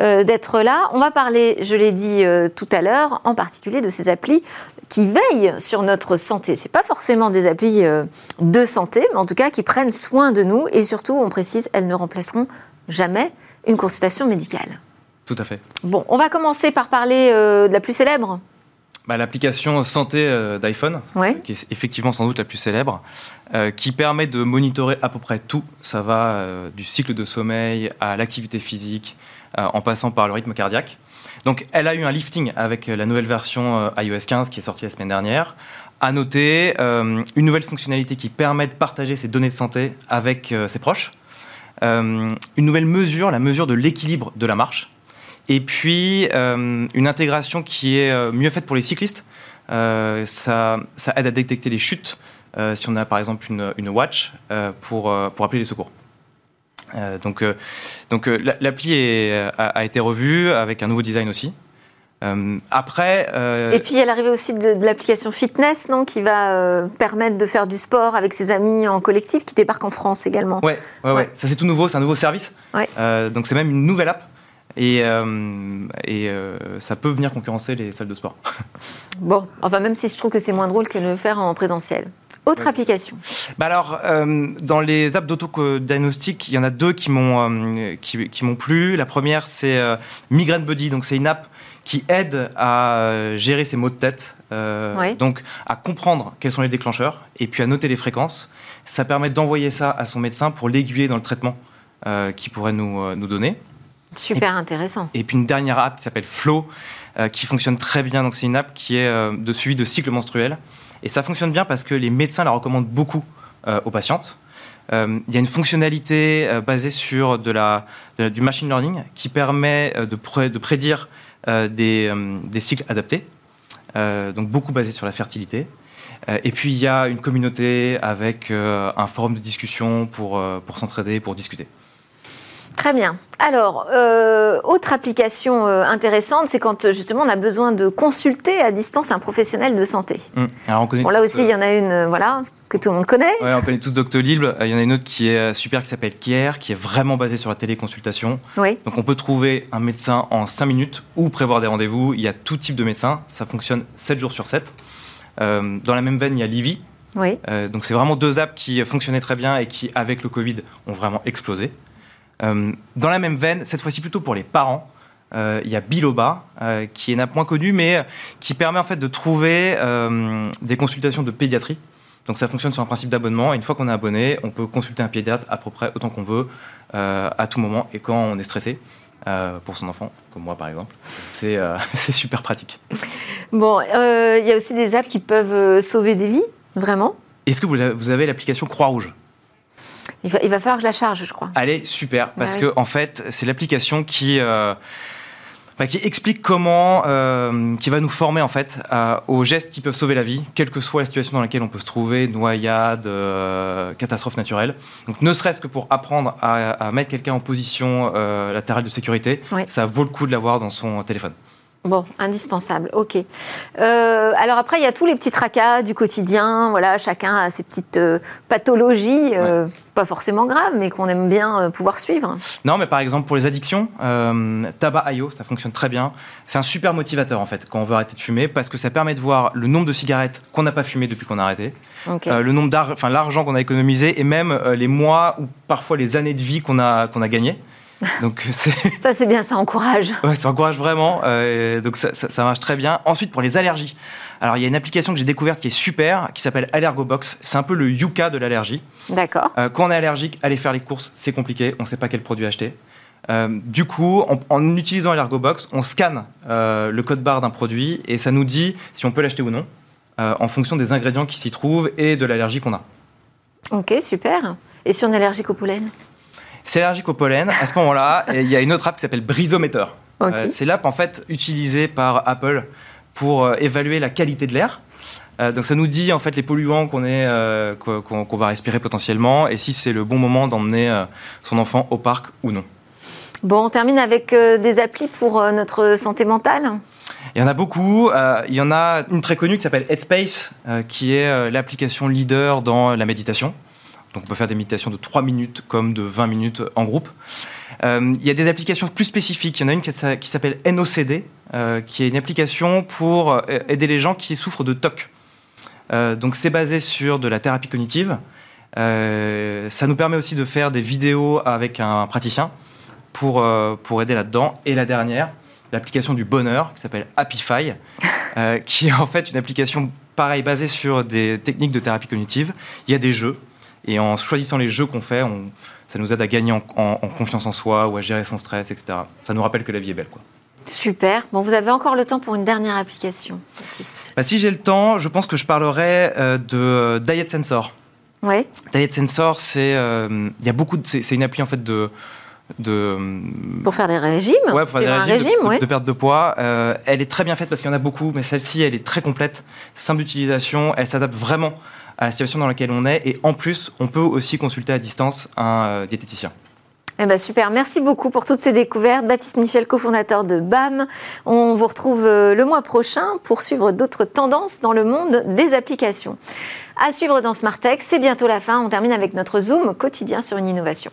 euh, d'être là. On va parler, je l'ai dit euh, tout à l'heure, en particulier de ces applis qui veillent sur notre santé. C'est pas forcément des applis euh, de santé, mais en tout cas qui prennent soin de nous et surtout, on précise, elles ne remplaceront jamais une consultation médicale. Tout à fait. Bon, on va commencer par parler euh, de la plus célèbre. Bah, L'application santé euh, d'iPhone, Ouais. qui est effectivement sans doute la plus célèbre, euh, qui permet de monitorer à peu près tout. Ça va du cycle de sommeil à l'activité physique, en passant par le rythme cardiaque. Donc, elle a eu un lifting avec euh, la nouvelle version euh, iOS 15 qui est sortie la semaine dernière. À noter, euh, une nouvelle fonctionnalité qui permet de partager ses données de santé avec ses proches. Une nouvelle mesure, la mesure de l'équilibre de la marche. Et puis, une intégration qui est mieux faite pour les cyclistes. Ça, aide à détecter les chutes si on a par exemple une, watch pour appeler les secours. Euh, donc, euh, donc euh, la- l'appli a, a été revue avec un nouveau design aussi. Euh, après, euh, Et puis, elle arrivait aussi de, de l'application fitness, non, qui va euh, permettre de faire du sport avec ses amis en collectif, qui débarque en France également. Ouais, ouais, ouais. Ouais. Ça, c'est tout nouveau, c'est un nouveau service. Ouais. Donc, c'est même une nouvelle app. Et, et ça peut venir concurrencer les salles de sport. Bon, enfin, même si je trouve que c'est moins drôle que de le faire en présentiel. Autre application. Bah alors, euh, dans les apps d'autodiagnostic, il y en a deux qui m'ont euh, qui, qui m'ont plu. La première, c'est euh, Migraine Buddy. Donc, c'est une app qui aide à euh, gérer ses maux de tête. Ouais. Donc, à comprendre quels sont les déclencheurs et puis à noter les fréquences. Ça permet d'envoyer ça à son médecin pour l'aiguiller dans le traitement qu'il pourrait nous, nous donner. Super intéressant. Et puis une dernière app qui s'appelle Flow, qui fonctionne très bien. Donc c'est une app qui est de suivi de cycle menstruel. Et ça fonctionne bien parce que les médecins la recommandent beaucoup euh, aux patientes. Euh, Il y a une fonctionnalité euh, basée sur de la, du machine learning qui permet de, de prédire des, des cycles adaptés. Donc beaucoup basé sur la fertilité. Et puis il y a une communauté avec un forum de discussion pour, pour s'entraider, pour discuter. Très bien. Alors, euh, autre application euh, intéressante, c'est quand euh, justement on a besoin de consulter à distance un professionnel de santé. Hum. Alors on connaît Bon, là aussi, il y en a une, voilà, que tout le monde connaît. Ouais, on connaît tous Doctolib. Il y en a une autre qui est super qui s'appelle Care, qui est vraiment basée sur la téléconsultation. Oui. Donc on peut trouver un médecin en 5 minutes ou prévoir des rendez-vous. Il y a tout type de médecin. Ça fonctionne 7 jours sur 7. Euh, dans la même veine, il y a Livy. Oui. Donc c'est vraiment deux apps qui fonctionnaient très bien et qui, avec le Covid, ont vraiment explosé. Euh, dans la même veine, cette fois-ci plutôt pour les parents, euh, il y a Biloba, euh, qui est une app moins connue, mais qui permet en fait de trouver des consultations de pédiatrie Donc ça fonctionne sur un principe d'abonnement. Une fois qu'on est abonné, on peut consulter un pédiatre à peu près autant qu'on veut, à tout moment et quand on est stressé. pour son enfant, comme moi par exemple. C'est super pratique. Bon, il y a aussi des apps qui peuvent sauver des vies, vraiment Est-ce que vous avez l'application Croix-Rouge? Il va, il va, falloir que je la charge, je crois. Elle est super, parce qu'en que en fait, c'est l'application qui, euh, bah, qui explique comment, euh, qui va nous former en fait aux gestes qui peuvent sauver la vie, quelle que soit la situation dans laquelle on peut se trouver, noyade, euh, catastrophe naturelle. Donc, ne serait-ce que pour apprendre à, mettre quelqu'un en position latérale de sécurité, ça vaut le coup de l'avoir dans son téléphone. Bon, indispensable, ok. Euh, alors après, il y a tous les petits tracas du quotidien. Voilà, chacun a ses petites euh, pathologies, euh, pas forcément graves, mais qu'on aime bien pouvoir suivre. Non, mais par exemple pour les addictions, tabac.io, ça fonctionne très bien. C'est un super motivateur en fait quand on veut arrêter de fumer, parce que ça permet de voir le nombre de cigarettes qu'on n'a pas fumé depuis qu'on a arrêté, le nombre d'argent, enfin l'argent qu'on a économisé, et même les mois ou parfois les années de vie qu'on a qu'on a gagné. Donc ça c'est bien, ça encourage. Ouais, ça encourage vraiment. Euh, donc ça, ça, marche très bien. Ensuite pour les allergies. Alors il y a une application que j'ai découverte qui est super, qui s'appelle Allergobox. C'est un peu le Yuka de l'allergie. D'accord. Euh, quand on est allergique, aller faire les courses, c'est compliqué. On ne sait pas quel produit acheter. Euh, du coup, en utilisant Allergobox, on scanne le code barre d'un produit et ça nous dit si on peut l'acheter ou non, en fonction des ingrédients qui s'y trouvent et de l'allergie qu'on a. Ok, super. Et si on est allergique au pollen c'est allergique au pollen. À ce moment-là, il y a une autre app qui s'appelle Brisometer. Euh, c'est l'app en fait utilisée par Apple pour euh, évaluer la qualité de l'air. Euh, donc ça nous dit en fait les polluants qu'on qu'on va respirer potentiellement et si c'est le bon moment d'emmener son enfant au parc ou non. Bon, on termine avec des applis pour notre santé mentale. Il y en a beaucoup. il y en a une très connue qui s'appelle Headspace, qui est l'application leader dans la méditation. Donc on peut faire des méditations de 3 minutes comme de 20 minutes en groupe. Euh, il y a des applications plus spécifiques. Il y en a une qui s'appelle NOCD, euh, qui est une application pour euh, aider les gens qui souffrent de TOC. donc c'est basé sur de la thérapie cognitive. ça nous permet aussi de faire des vidéos avec un praticien pour, pour aider là-dedans. Et la dernière, l'application du bonheur, qui s'appelle Happify, qui est en fait une application pareil basée sur des techniques de thérapie cognitive. Il y a des jeux, et en choisissant les jeux qu'on fait, ça nous aide à gagner en, confiance en soi ou à gérer son stress, etc. Ça nous rappelle que la vie est belle. Quoi. Super. Bon, vous avez encore le temps pour une dernière application. Bah, si j'ai le temps, je pense que je parlerai euh, de Diet Sensor. Oui. Diet Sensor, c'est euh, il y a beaucoup c'est une appli en fait de de pour faire des régimes. Ouais, pour faire des régimes, de, perte de poids. Euh, elle est très bien faite parce qu'il y en a beaucoup, mais celle-ci, elle est très complète, simple d'utilisation, elle s'adapte vraiment à la situation dans laquelle on est. Et en plus, on peut aussi consulter à distance un euh, diététicien. Eh ben super, merci beaucoup pour toutes ces découvertes. Baptiste Michel, cofondateur de BAM. On vous retrouve euh, le mois prochain pour suivre d'autres tendances dans le monde des applications. À suivre dans Smart Tech, c'est bientôt la fin. On termine avec notre Zoom quotidien sur une innovation.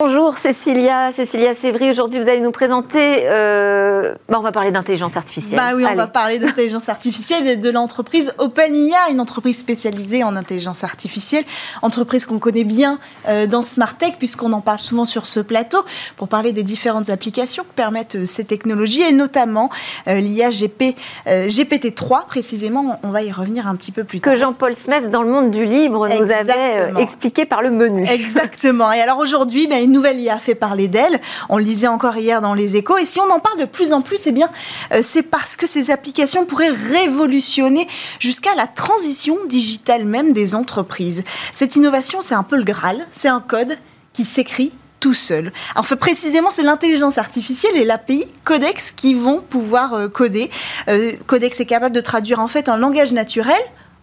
Bonjour Cécilia, Cécilia Sévry. Aujourd'hui, vous allez nous présenter. Euh, bah, on va parler d'intelligence artificielle. Bah oui, on va parler d'intelligence artificielle et de l'entreprise OpenIA, une entreprise spécialisée en intelligence artificielle, entreprise qu'on connaît bien euh, dans Smart Tech puisqu'on en parle souvent sur ce plateau pour parler des différentes applications que permettent euh, ces technologies et notamment l'IA GPT-3 précisément. On va y revenir un petit peu plus tard. Que Jean-Paul Smith dans le monde du libre nous avait expliqué par le menu. Exactement. Et alors aujourd'hui, bah, une nouvelle IA fait parler d'elle. On le lisait encore hier dans les échos. Et si on en parle de plus en plus, eh bien, euh, c'est parce que ces applications pourraient révolutionner jusqu'à la transition digitale même des entreprises. Cette innovation, c'est un peu le Graal. C'est un code qui s'écrit tout seul. Enfin, précisément, c'est l'intelligence artificielle et l'API Codex qui vont pouvoir euh, coder. Euh, Codex est capable de traduire en fait un langage naturel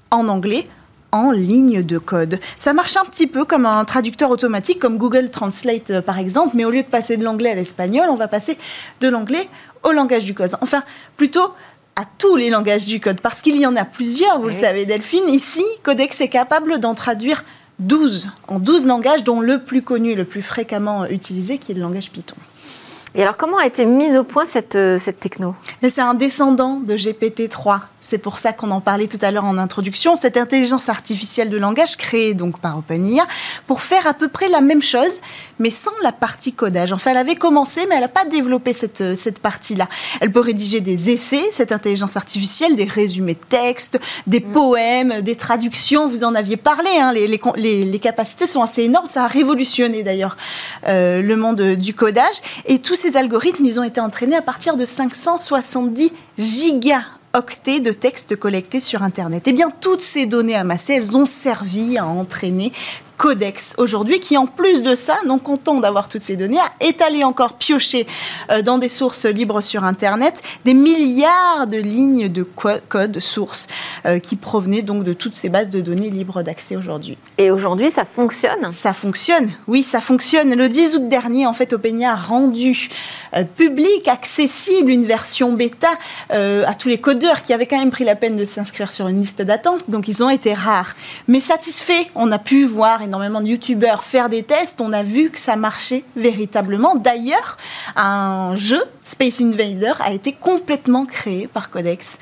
en anglais en ligne de code. Ça marche un petit peu comme un traducteur automatique, comme Google Translate euh, par exemple, mais au lieu de passer de l'anglais à l'espagnol, on va passer de l'anglais au langage du code. Enfin, plutôt à tous les langages du code, parce qu'il y en a plusieurs, vous le savez Delphine. Ici, Codex est capable d'en traduire 12, en 12 langages, dont le plus connu, le plus fréquemment utilisé, qui est le langage Python. Et alors, comment a été mise au point cette, euh, cette techno? Mais c'est un descendant de GPT-3. C'est pour ça qu'on en parlait tout à l'heure en introduction. Cette intelligence artificielle de langage créée donc par OpenIA pour faire à peu près la même chose, mais sans la partie codage. Enfin, elle avait commencé, mais elle n'a pas développé cette, euh, cette partie-là. Elle peut rédiger des essais, cette intelligence artificielle, des résumés de textes, des mm. poèmes, des traductions. Vous en aviez parlé. Hein. Les, les, les, capacités sont assez énormes. Ça a révolutionné d'ailleurs euh, le monde du codage. Et tous ces ces algorithmes, ont été entraînés à partir de 570 gigaoctets de textes collectés sur Internet. Et eh bien, toutes ces données amassées, elles ont servi à entraîner Codex aujourd'hui, qui en plus de ça, non content d'avoir toutes ces données, a étalé encore pioché euh, dans des sources libres sur Internet des milliards de lignes de code sources euh, qui provenaient donc de toutes ces bases de données libres d'accès aujourd'hui. Et aujourd'hui, ça fonctionne? Ça fonctionne, oui, ça fonctionne. Le 10 août dernier, en fait, OpenAI a rendu euh, public, accessible, une version bêta à tous les codeurs qui avaient quand même pris la peine de s'inscrire sur une liste d'attente, donc ils ont été rares. Mais satisfaits, on a pu voir énormément de youtubeurs faire des tests, on a vu que ça marchait véritablement. D'ailleurs, un jeu, Space Invader, a été complètement créé par Codex.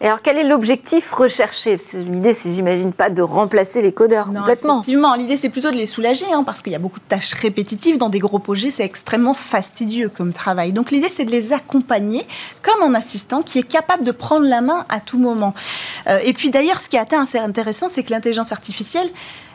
Et alors, quel est l'objectif recherché? L'idée, c'est, j'imagine, pas de remplacer les codeurs complètement. Effectivement, l'idée, c'est plutôt de les soulager, hein, parce qu'il y a beaucoup de tâches répétitives dans des gros projets, c'est extrêmement fastidieux comme travail. Donc, l'idée, c'est de les accompagner comme un assistant qui est capable de prendre la main à tout moment. Euh, et puis, d'ailleurs, ce qui est assez intéressant, c'est que l'intelligence artificielle,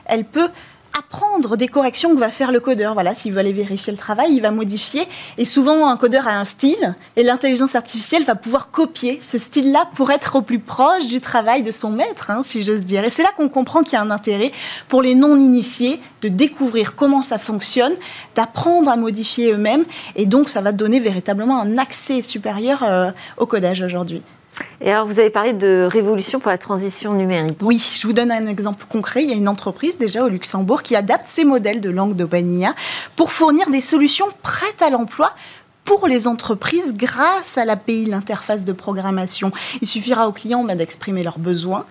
elle peut apprendre des corrections que va faire le codeur. Voilà, s'il veut aller vérifier le travail, il va modifier. Et souvent, un codeur a un style, et l'intelligence artificielle va pouvoir copier ce style-là pour être au plus proche du travail de son maître, hein, si j'ose dire. Et c'est là qu'on comprend qu'il y a un intérêt pour les non-initiés de découvrir comment ça fonctionne, d'apprendre à modifier eux-mêmes, et donc ça va donner véritablement un accès supérieur euh, au codage aujourd'hui. Et alors, vous avez parlé de révolution pour la transition numérique. Oui, je vous donne un exemple concret. Il y a une entreprise déjà au Luxembourg qui adapte ses modèles de langue d'OpenIA pour fournir des solutions prêtes à l'emploi pour les entreprises grâce à l'API, l'interface de programmation. Il suffira aux clients bah, d'exprimer leurs besoins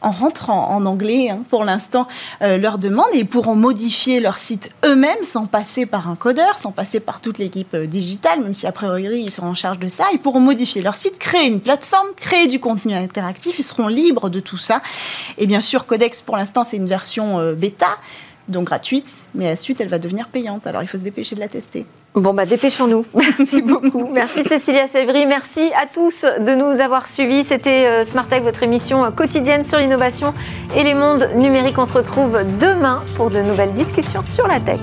en rentrant en anglais hein, pour l'instant euh, leur demande et pourront modifier leur site eux-mêmes sans passer par un codeur, sans passer par toute l'équipe euh, digitale, même si a priori ils seront en charge de ça. Ils pourront modifier leur site, créer une plateforme, créer du contenu interactif, ils seront libres de tout ça. Et bien sûr, Codex pour l'instant c'est une version euh, bêta, donc gratuite, mais à la suite elle va devenir payante. Alors il faut se dépêcher de la tester. Bon, bah dépêchons-nous. Merci beaucoup. Merci Cécilia Sévry. Merci à tous de nous avoir suivis. C'était euh, Smart Tech, votre émission quotidienne sur l'innovation et les mondes numériques. On se retrouve demain pour de nouvelles discussions sur la tech.